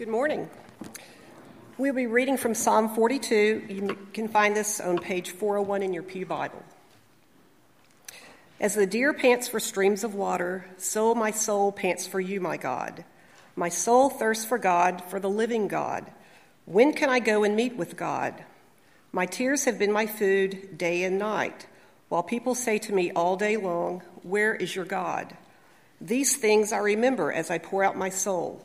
Good morning. We'll be reading from Psalm 42. You can find this on page 401 in your Pew Bible. As the deer pants for streams of water, so my soul pants for you, my God. My soul thirsts for God, for the living God. When can I go and meet with God? My tears have been my food day and night, while people say to me all day long, Where is your God? These things I remember as I pour out my soul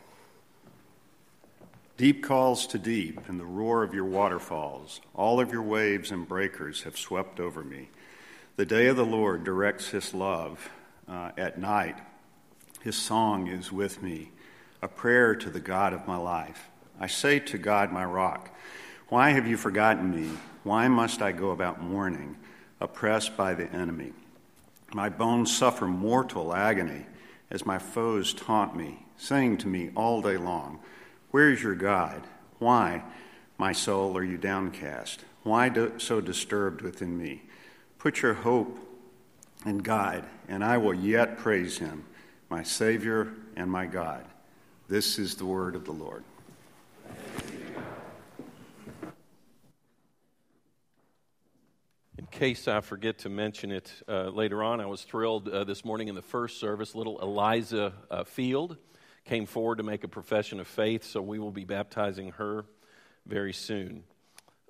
Deep calls to deep, and the roar of your waterfalls. All of your waves and breakers have swept over me. The day of the Lord directs his love uh, at night. His song is with me, a prayer to the God of my life. I say to God, my rock, Why have you forgotten me? Why must I go about mourning, oppressed by the enemy? My bones suffer mortal agony as my foes taunt me, saying to me all day long, where is your God? Why, my soul, are you downcast? Why do, so disturbed within me? Put your hope in God, and I will yet praise him, my Savior and my God. This is the word of the Lord. In case I forget to mention it uh, later on, I was thrilled uh, this morning in the first service, little Eliza uh, Field came forward to make a profession of faith, so we will be baptizing her very soon.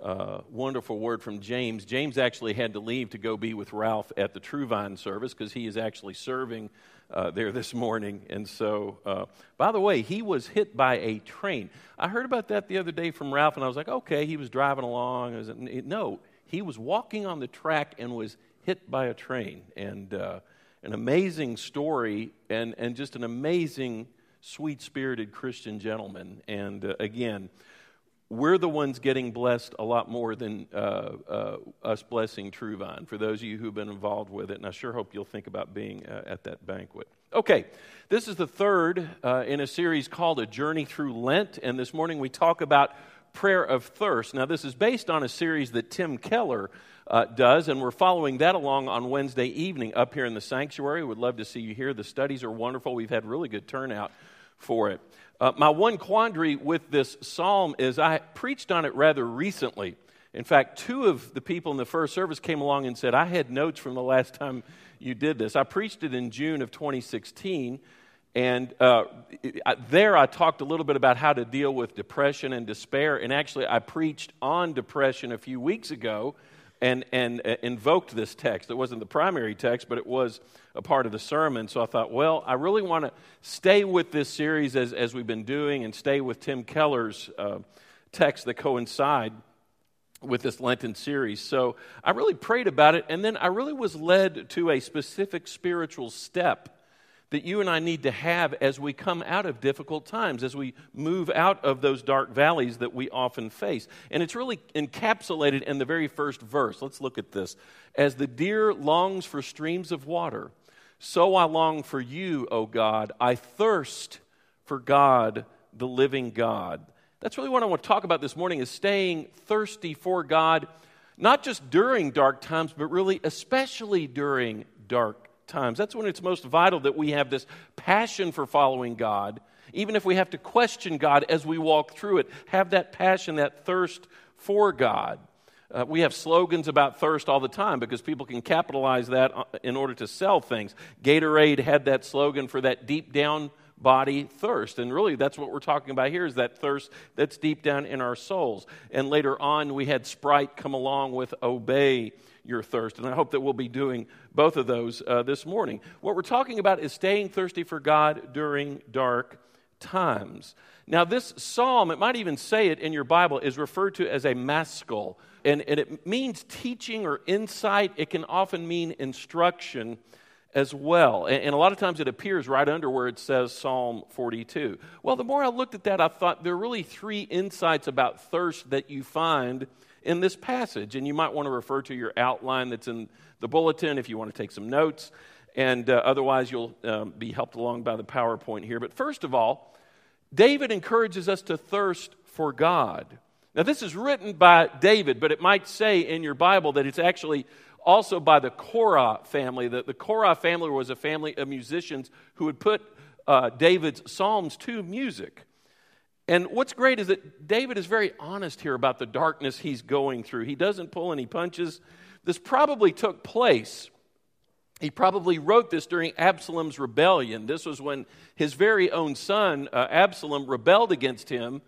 Uh, wonderful word from James. James actually had to leave to go be with Ralph at the True Vine service because he is actually serving uh, there this morning. And so, uh, by the way, he was hit by a train. I heard about that the other day from Ralph, and I was like, okay, he was driving along. Was, no, he was walking on the track and was hit by a train. And uh, an amazing story and, and just an amazing sweet spirited Christian gentleman. And uh, again, we're the ones getting blessed a lot more than uh, uh, us blessing True Vine, for those of you who've been involved with it. And I sure hope you'll think about being uh, at that banquet. Okay, this is the third uh, in a series called A Journey Through Lent. And this morning we talk about prayer of thirst. Now, this is based on a series that Tim Keller uh, does, and we're following that along on Wednesday evening up here in the sanctuary. Would love to see you here. The studies are wonderful. We've had really good turnout for it. Uh, my one quandary with this psalm is I preached on it rather recently. In fact, two of the people in the first service came along and said, I had notes from the last time you did this. I preached it in June of 2016. And uh, there I talked a little bit about how to deal with depression and despair. And actually, I preached on depression a few weeks ago and, and uh, invoked this text. It wasn't the primary text, but it was a part of the sermon. So I thought, well, I really want to stay with this series as, as we've been doing and stay with Tim Keller's uh, text that coincide with this Lenten series. So I really prayed about it, and then I really was led to a specific spiritual step that you and I need to have as we come out of difficult times, as we move out of those dark valleys that we often face. And it's really encapsulated in the very first verse. Let's look at this. As the deer longs for streams of water, so I long for you, O God. I thirst for God, the living God. That's really what I want to talk about this morning is staying thirsty for God, not just during dark times, but really especially during dark times. That's when it's most vital that we have this passion for following God, even if we have to question God as we walk through it. Have that passion, that thirst for God. Uh, we have slogans about thirst all the time because people can capitalize that uh, in order to sell things. Gatorade had that slogan for that deep down body thirst. And really, that's what we're talking about here is that thirst that's deep down in our souls. And later on, we had Sprite come along with Obey your thirst. And I hope that we'll be doing both of those uh, this morning. What we're talking about is staying thirsty for God during dark times. Now, this psalm, it might even say it in your Bible, is referred to as a maskil. And, and it means teaching or insight. It can often mean instruction. as well. And, and, a lot of times it appears right under where it says Psalm 42. Well, the more I looked at that, I thought there are really three insights about thirst that you find in this passage. And you might want to refer to your outline that's in the bulletin if you want to take some notes. And uh, otherwise, you'll um, be helped along by the PowerPoint here. But first of all, David encourages us to thirst for God. Now, this is written by David, but it might say in your Bible that it's actually also by the Korah family. The, the Korah family was a family of musicians who would put uh, David's Psalms to music. And what's great is that David is very honest here about the darkness he's going through. He doesn't pull any punches. This probably took place. He probably wrote this during Absalom's rebellion. This was when his very own son, uh, Absalom, rebelled against him.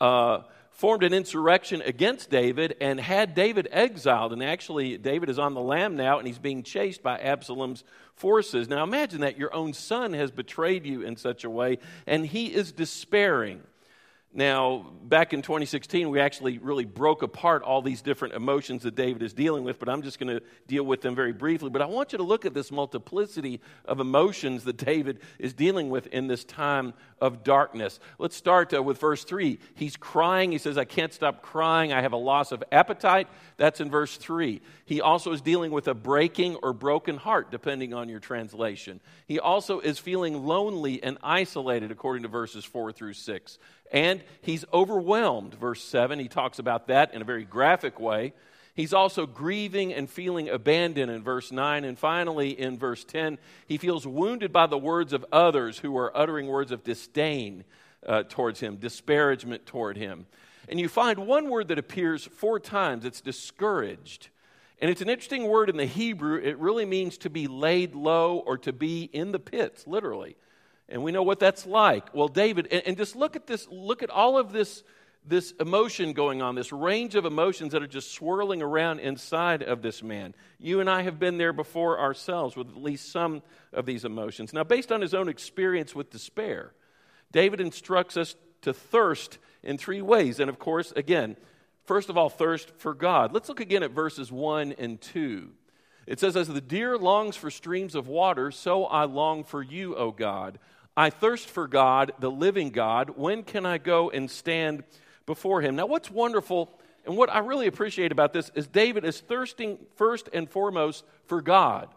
Uh, formed an insurrection against David and had David exiled. And actually, David is on the lam now and he's being chased by Absalom's forces. Now, imagine that your own son has betrayed you in such a way and he is despairing. Now, back in 2016, we actually really broke apart all these different emotions that David is dealing with, but I'm just going to deal with them very briefly. But I want you to look at this multiplicity of emotions that David is dealing with in this time of darkness. Let's start uh, with verse 3. He's crying. He says, I can't stop crying. I have a loss of appetite. That's in verse 3. He also is dealing with a breaking or broken heart, depending on your translation. He also is feeling lonely and isolated, according to verses 4 through 6. And he's overwhelmed. Verse 7, he talks about that in a very graphic way. He's also grieving and feeling abandoned in verse 9. And finally, in verse 10, he feels wounded by the words of others who are uttering words of disdain uh, towards him, disparagement toward him. And you find one word that appears four times it's discouraged. And it's an interesting word in the Hebrew. It really means to be laid low or to be in the pits, literally. And we know what that's like. Well, David, and, and, just look at this, look at all of this, this emotion going on, this range of emotions that are just swirling around inside of this man. You and I have been there before ourselves with at least some of these emotions. Now, based on his own experience with despair, David instructs us to thirst in three ways. And of course, again, first of all, thirst for God. Let's look again at verses 1 and 2. It says, As the deer longs for streams of water, so I long for you, O God. I thirst for God, the living God. When can I go and stand before him? Now, what's wonderful and what I really appreciate about this is David is thirsting first and foremost for God.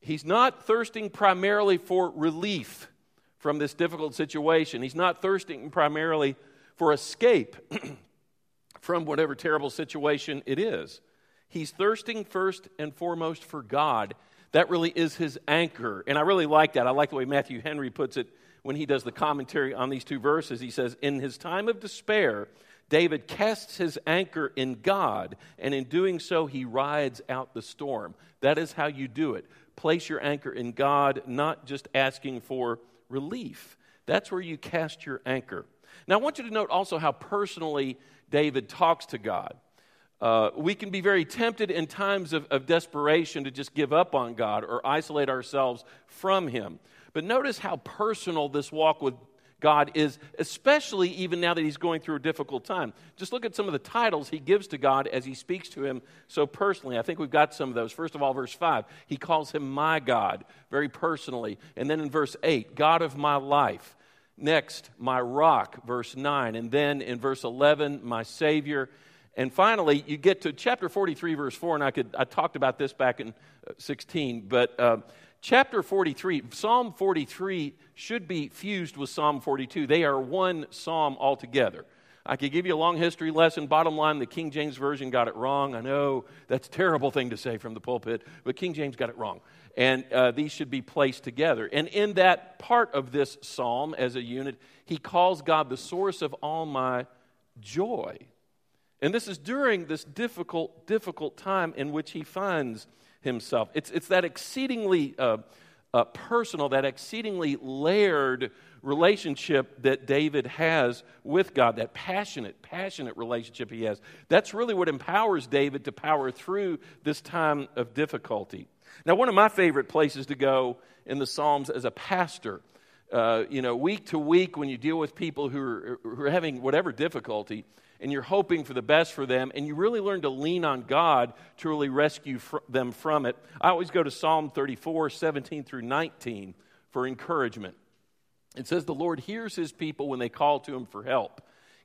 He's not thirsting primarily for relief from this difficult situation, he's not thirsting primarily for escape from whatever terrible situation it is. He's thirsting first and foremost for God that really is his anchor. And I really like that. I like the way Matthew Henry puts it when he does the commentary on these two verses. He says, In his time of despair, David casts his anchor in God, and in doing so, he rides out the storm. That is how you do it. Place your anchor in God, not just asking for relief. That's where you cast your anchor. Now, I want you to note also how personally David talks to God. Uh, we can be very tempted in times of, of desperation to just give up on God or isolate ourselves from Him. But notice how personal this walk with God is, especially even now that he's going through a difficult time. Just look at some of the titles he gives to God as he speaks to him so personally. I think we've got some of those. First of all, verse 5, he calls him my God very personally. And then in verse 8, God of my life. Next, my rock, verse 9. And then in verse 11, my Savior. And finally, you get to chapter 43, verse 4, and I, could, I talked about this back in uh, 16, but uh, chapter 43, Psalm 43 should be fused with Psalm 42. They are one psalm altogether. I could give you a long history lesson. Bottom line, the King James Version got it wrong. I know that's a terrible thing to say from the pulpit, but King James got it wrong. And uh, these should be placed together. And in that part of this psalm, as a unit, he calls God the source of all my joy. And this is during this difficult, difficult time in which he finds himself. It's, it's that exceedingly uh, uh, personal, that exceedingly layered relationship that David has with God, that passionate, passionate relationship he has. That's really what empowers David to power through this time of difficulty. Now, one of my favorite places to go in the Psalms as a pastor, uh, you know, week to week when you deal with people who are, who are having whatever difficulty, and you're hoping for the best for them, and you really learn to lean on God to really rescue fr- them from it. I always go to Psalm 34, 17 through 19 for encouragement. It says, The Lord hears his people when they call to him for help.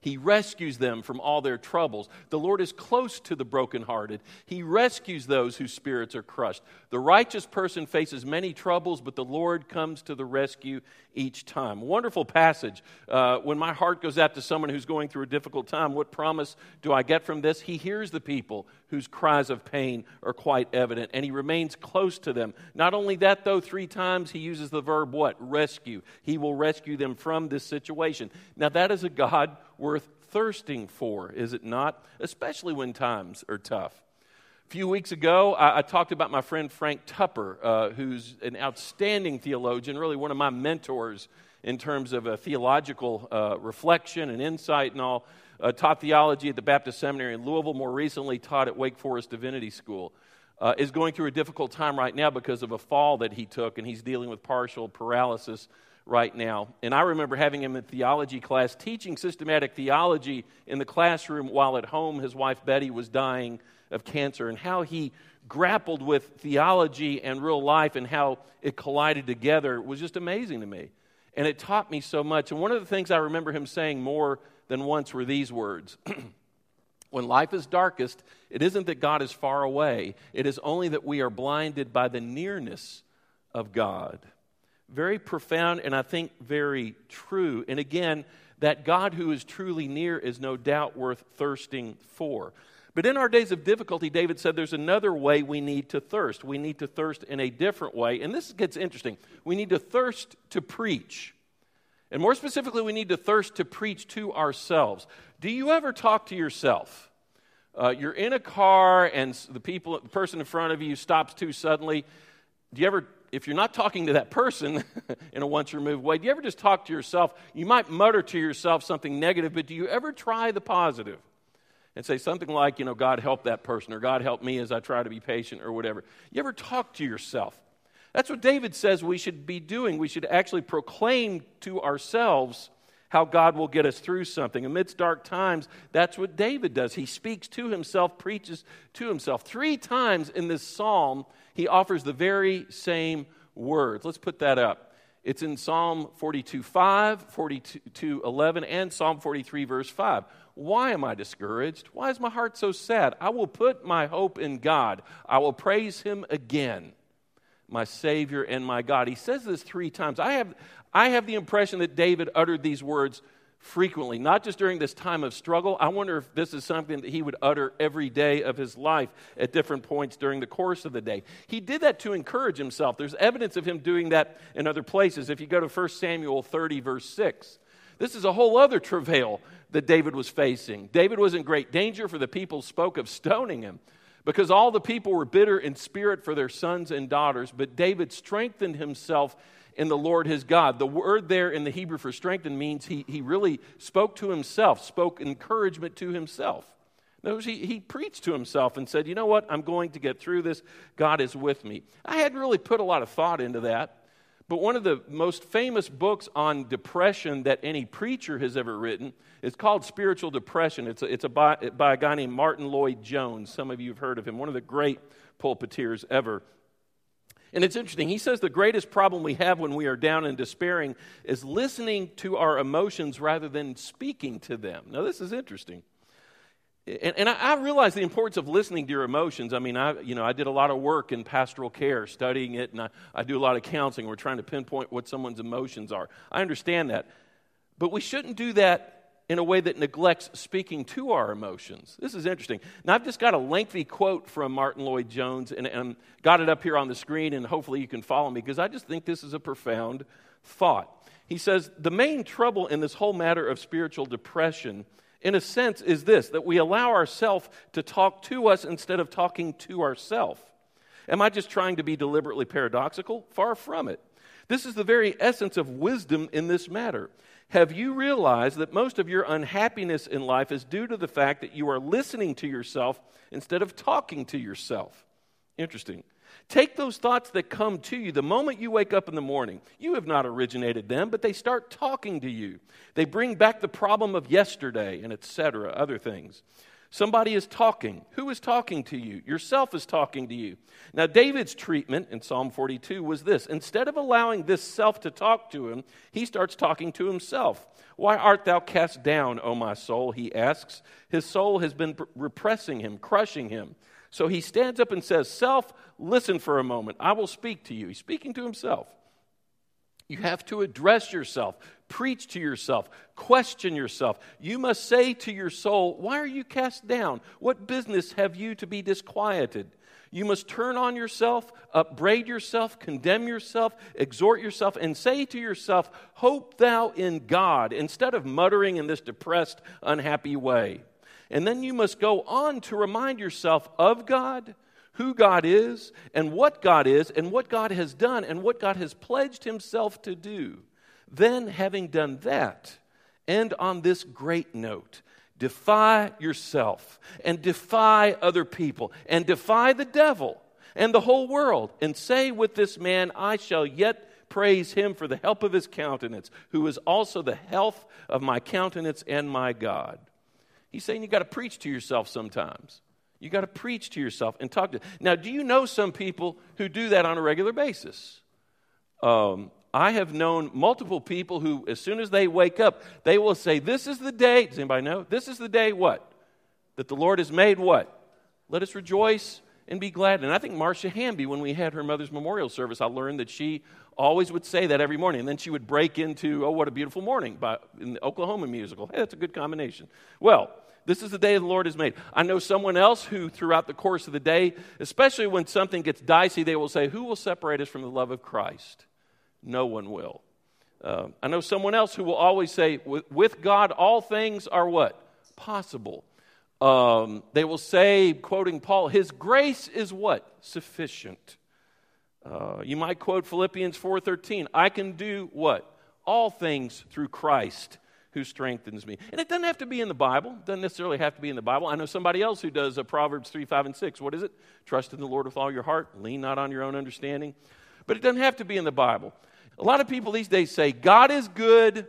He rescues them from all their troubles. The Lord is close to the brokenhearted. He rescues those whose spirits are crushed. The righteous person faces many troubles, but the Lord comes to the rescue each time. Wonderful passage. Uh, when my heart goes out to someone who's going through a difficult time, what promise do I get from this? He hears the people whose cries of pain are quite evident, and he remains close to them. Not only that, though, three times he uses the verb what? Rescue. He will rescue them from this situation. Now, that is a God worth thirsting for, is it not? Especially when times are tough. A few weeks ago, I, I talked about my friend Frank Tupper, uh, who's an outstanding theologian, really one of my mentors in terms of a theological uh, reflection and insight and all. Uh, taught theology at the Baptist Seminary in Louisville, more recently taught at Wake Forest Divinity School. Uh, is going through a difficult time right now because of a fall that he took, and he's dealing with partial paralysis right now. And I remember having him in theology class, teaching systematic theology in the classroom while at home his wife Betty was dying of cancer, and how he grappled with theology and real life and how it collided together was just amazing to me. And it taught me so much. And one of the things I remember him saying more than once were these words. When life is darkest, it isn't that God is far away, it is only that we are blinded by the nearness of God. Very profound and I think very true. And again, that God who is truly near is no doubt worth thirsting for. But in our days of difficulty, David said there's another way we need to thirst. We need to thirst in a different way. And this gets interesting. We need to thirst to preach. And more specifically, we need to thirst to preach to ourselves. Do you ever talk to yourself? Uh, you're in a car and the people, the person in front of you stops too suddenly. Do you ever if you're not talking to that person in a once removed way, do you ever just talk to yourself? You might mutter to yourself something negative, but do you ever try the positive? And say something like, you know, God help that person, or God help me as I try to be patient, or whatever. You ever talk to yourself? That's what David says we should be doing. We should actually proclaim to ourselves how God will get us through something. Amidst dark times, that's what David does. He speaks to himself, preaches to himself. Three times in this psalm, he offers the very same words. Let's put that up. It's in Psalm 42 5, 42 11, and Psalm 43, verse 5. Why am I discouraged? Why is my heart so sad? I will put my hope in God. I will praise him again, my Savior and my God. He says this three times. I have, I have the impression that David uttered these words frequently, not just during this time of struggle. I wonder if this is something that he would utter every day of his life at different points during the course of the day. He did that to encourage himself. There's evidence of him doing that in other places. If you go to 1 Samuel 30, verse 6, this is a whole other travail that David was facing. David was in great danger, for the people spoke of stoning him because all the people were bitter in spirit for their sons and daughters. But David strengthened himself in the Lord his God. The word there in the Hebrew for strengthen means he, he really spoke to himself, spoke encouragement to himself. He, he preached to himself and said, You know what? I'm going to get through this. God is with me. I hadn't really put a lot of thought into that. But one of the most famous books on depression that any preacher has ever written is called Spiritual Depression. It's a, it's a by, by a guy named Martyn Lloyd-Jones. Some of you have heard of him, one of the great pulpiteers ever. And it's interesting. He says the greatest problem we have when we are down and despairing is listening to our emotions rather than speaking to them. Now, this is interesting. And, and I, I, realize the importance of listening to your emotions. I mean, I, you know, I did a lot of work in pastoral care, studying it, and I, I do a lot of counseling. We're trying to pinpoint what someone's emotions are. I understand that. But we shouldn't do that in a way that neglects speaking to our emotions. This is interesting. Now, I've just got a lengthy quote from Martyn Lloyd-Jones, and, and got it up here on the screen, and hopefully you can follow me because I just think this is a profound thought. He says, The main trouble in this whole matter of spiritual depression, in a sense, is this that we allow ourselves to talk to us instead of talking to ourselves. Am I just trying to be deliberately paradoxical? Far from it. This is the very essence of wisdom in this matter. Have you realized that most of your unhappiness in life is due to the fact that you are listening to yourself instead of talking to yourself? Interesting. Take those thoughts that come to you the moment you wake up in the morning. You have not originated them, but they start talking to you. They bring back the problem of yesterday and etc., other things. Somebody is talking. Who is talking to you? Yourself is talking to you. Now, David's treatment in Psalm 42 was this instead of allowing this self to talk to him, he starts talking to himself. Why art thou cast down, O my soul? He asks. His soul has been repressing him, crushing him. So he stands up and says, Self, listen for a moment. I will speak to you. He's speaking to himself. You have to address yourself, preach to yourself, question yourself. You must say to your soul, Why are you cast down? What business have you to be disquieted? You must turn on yourself, upbraid yourself, condemn yourself, exhort yourself, and say to yourself, Hope thou in God, instead of muttering in this depressed, unhappy way. And then you must go on to remind yourself of God, who God is, and what God is, and what God has done, and what God has pledged Himself to do. Then, having done that, end on this great note defy yourself, and defy other people, and defy the devil and the whole world, and say with this man, I shall yet praise him for the help of his countenance, who is also the health of my countenance and my God. He's saying you got to preach to yourself sometimes. You got to preach to yourself and talk to. Now, do you know some people who do that on a regular basis? Um, I have known multiple people who, as soon as they wake up, they will say, This is the day. Does anybody know? This is the day what? That the Lord has made what? Let us rejoice and be glad. And I think Marcia Hamby, when we had her mother's memorial service, I learned that she always would say that every morning. And then she would break into, Oh, what a beautiful morning by, in the Oklahoma musical. Hey, that's a good combination. Well, this is the day the Lord has made. I know someone else who, throughout the course of the day, especially when something gets dicey, they will say, Who will separate us from the love of Christ? No one will. Uh, I know someone else who will always say, With God, all things are what? Possible. Um, they will say, quoting Paul, His grace is what? Sufficient. Uh, you might quote Philippians 4:13. I can do what? All things through Christ who strengthens me. And it doesn't have to be in the Bible. It doesn't necessarily have to be in the Bible. I know somebody else who does a Proverbs 3, 5, and 6. What is it? Trust in the Lord with all your heart. Lean not on your own understanding. But it doesn't have to be in the Bible. A lot of people these days say, God is good.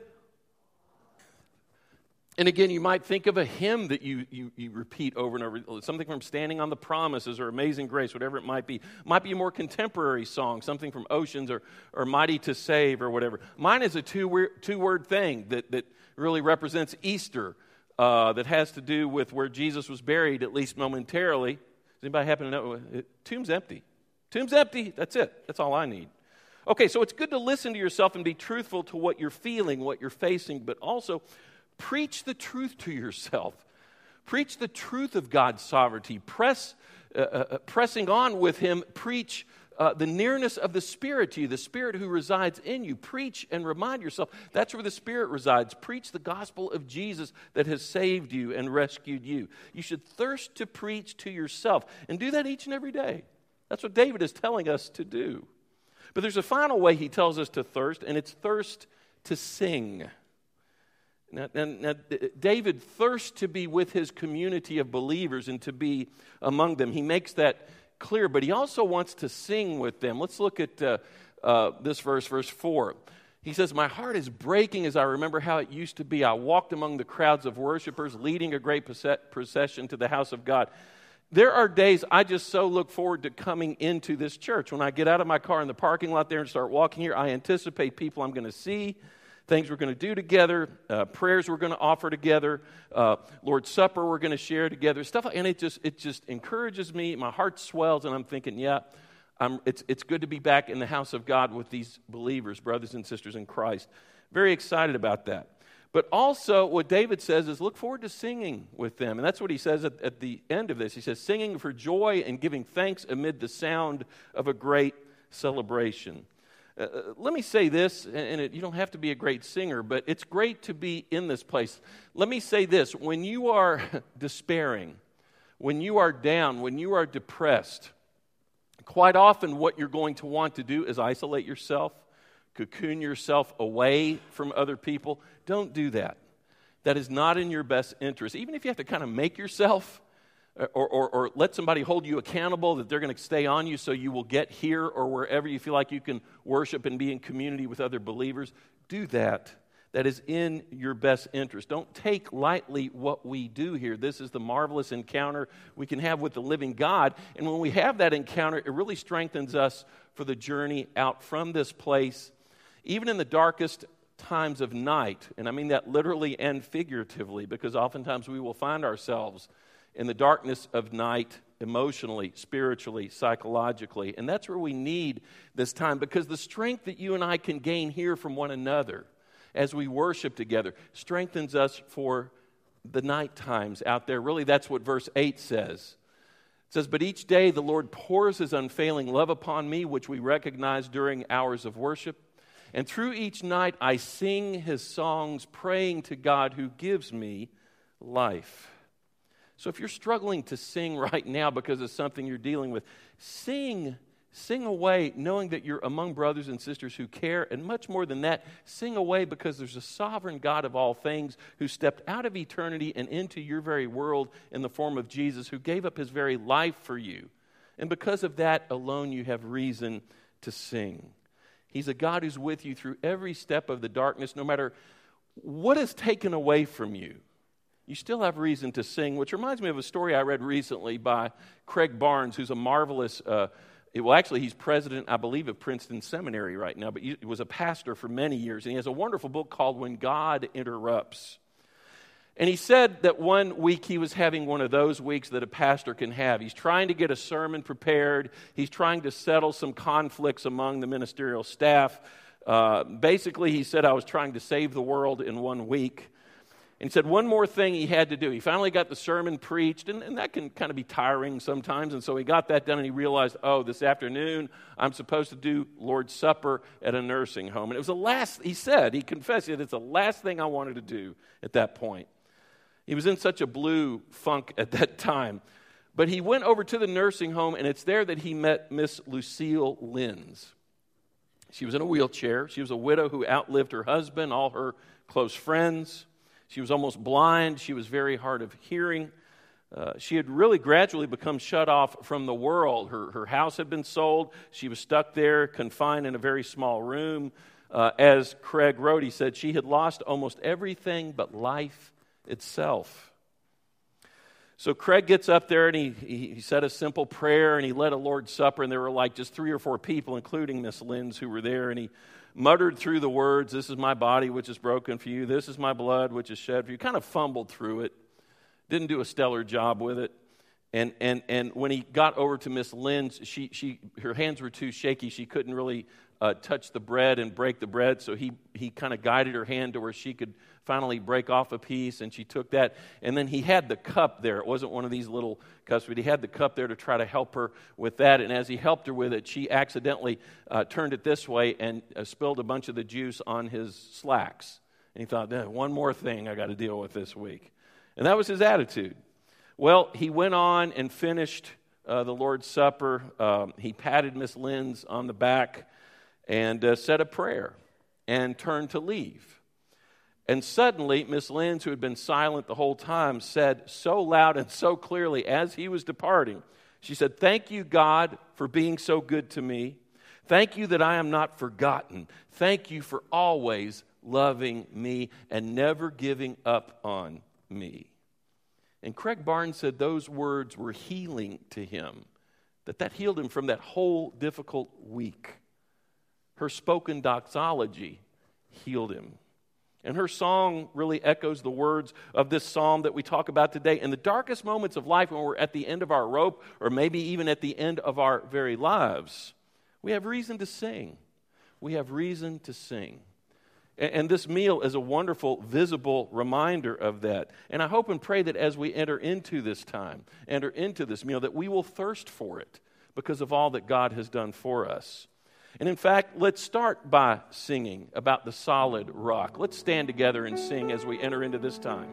And again, you might think of a hymn that you, you, you, repeat over and over, something from Standing on the Promises or Amazing Grace, whatever it might be. Might be a more contemporary song, something from Oceans or, or Mighty to Save or whatever. Mine is a two, two word thing that, that really represents Easter uh, that has to do with where Jesus was buried, at least momentarily. Does anybody happen to know? Tomb's empty. Tomb's empty. That's it. That's all I need. Okay, so it's good to listen to yourself and be truthful to what you're feeling, what you're facing, but also preach the truth to yourself. Preach the truth of God's sovereignty. Press, uh, uh, uh pressing on with Him, preach uh, the nearness of the Spirit to you, the Spirit who resides in you. Preach and remind yourself that's where the Spirit resides. Preach the gospel of Jesus that has saved you and rescued you. You should thirst to preach to yourself and do that each and every day. That's what David is telling us to do. But there's a final way he tells us to thirst, and it's thirst to sing. Now, now, now, David thirsts to be with his community of believers and to be among them. He makes that clear, but he also wants to sing with them. Let's look at uh, uh, this verse, verse 4. He says, My heart is breaking as I remember how it used to be. I walked among the crowds of worshipers, leading a great procession to the house of God. There are days I just so look forward to coming into this church. When I get out of my car in the parking lot there and start walking here, I anticipate people I'm going to see things we're going to do together, uh, prayers we're going to offer together, uh, Lord's Supper we're going to share together, stuff. And it just it just encourages me. My heart swells, and I'm thinking, yeah, I'm, it's it's good to be back in the house of God with these believers, brothers and sisters in Christ. Very excited about that. But also, what David says is look forward to singing with them. And that's what he says at, at the end of this. He says, singing for joy and giving thanks amid the sound of a great celebration. Uh, uh, let me say this, and it, you don't have to be a great singer, but it's great to be in this place. Let me say this when you are despairing, when you are down, when you are depressed, quite often what you're going to want to do is isolate yourself, cocoon yourself away from other people. Don't do that. That is not in your best interest. Even if you have to kind of make yourself or, or, or let somebody hold you accountable that they're going to stay on you so you will get here or wherever you feel like you can worship and be in community with other believers, do that. That is in your best interest. Don't take lightly what we do here. This is the marvelous encounter we can have with the living God. And when we have that encounter, it really strengthens us for the journey out from this place, even in the darkest times of night. And I mean that literally and figuratively, because oftentimes we will find ourselves in the darkness of night emotionally, spiritually, psychologically. And that's where we need this time because the strength that you and I can gain here from one another as we worship together strengthens us for the night times out there. Really, that's what verse 8 says. It says, But each day the Lord pours his unfailing love upon me, which we recognize during hours of worship. And through each night I sing his songs, praying to God who gives me life. So if you're struggling to sing right now because of something you're dealing with, sing. Sing away knowing that you're among brothers and sisters who care, and much more than that, sing away because there's a sovereign God of all things who stepped out of eternity and into your very world in the form of Jesus, who gave up his very life for you. And because of that alone, you have reason to sing. He's a God who's with you through every step of the darkness, no matter what is taken away from you you still have reason to sing, which reminds me of a story I read recently by Craig Barnes, who's a marvelous, uh, well, actually, he's president, I believe, of Princeton Seminary right now, but he was a pastor for many years. And he has a wonderful book called When God Interrupts. And he said that one week he was having one of those weeks that a pastor can have. He's trying to get a sermon prepared, he's trying to settle some conflicts among the ministerial staff. Uh, basically, he said, I was trying to save the world in one week. And he said one more thing he had to do. He finally got the sermon preached, and, and, that can kind of be tiring sometimes. And so he got that done, and he realized, oh, this afternoon I'm supposed to do Lord's Supper at a nursing home. And it was the last, he said, he confessed it, it's the last thing I wanted to do at that point. He was in such a blue funk at that time. But he went over to the nursing home, and it's there that he met Miss Lucille Linz. She was in a wheelchair. She was a widow who outlived her husband, all her close friends. She was almost blind. She was very hard of hearing. Uh, she had really gradually become shut off from the world. Her, her house had been sold. She was stuck there, confined in a very small room. Uh, as Craig wrote, he said she had lost almost everything but life itself. So Craig gets up there and he, he said a simple prayer and he led a Lord's Supper, and there were like just three or four people, including Miss Linz, who were there. And he muttered through the words, This is my body which is broken for you, this is my blood which is shed for you. Kind of fumbled through it, didn't do a stellar job with it. And, and, and when he got over to Miss Linz, she, she, her hands were too shaky. She couldn't really uh, touch the bread and break the bread. So he, he kind of guided her hand to where she could finally break off a piece. And she took that. And then he had the cup there. It wasn't one of these little cups, but he had the cup there to try to help her with that. And as he helped her with it, she accidentally uh, turned it this way and uh, spilled a bunch of the juice on his slacks. And he thought, one more thing I got to deal with this week. And that was his attitude. Well, he went on and finished uh, the Lord's Supper. Um, he patted Miss Linz on the back and uh, said a prayer and turned to leave. And suddenly, Miss Linz, who had been silent the whole time, said so loud and so clearly as he was departing, she said, Thank you, God, for being so good to me. Thank you that I am not forgotten. Thank you for always loving me and never giving up on me. And Craig Barnes said those words were healing to him, that that healed him from that whole difficult week. Her spoken doxology healed him. And her song really echoes the words of this psalm that we talk about today. In the darkest moments of life, when we're at the end of our rope, or maybe even at the end of our very lives, we have reason to sing. We have reason to sing. And this meal is a wonderful, visible reminder of that. And I hope and pray that as we enter into this time, enter into this meal, that we will thirst for it because of all that God has done for us. And in fact, let's start by singing about the solid rock. Let's stand together and sing as we enter into this time.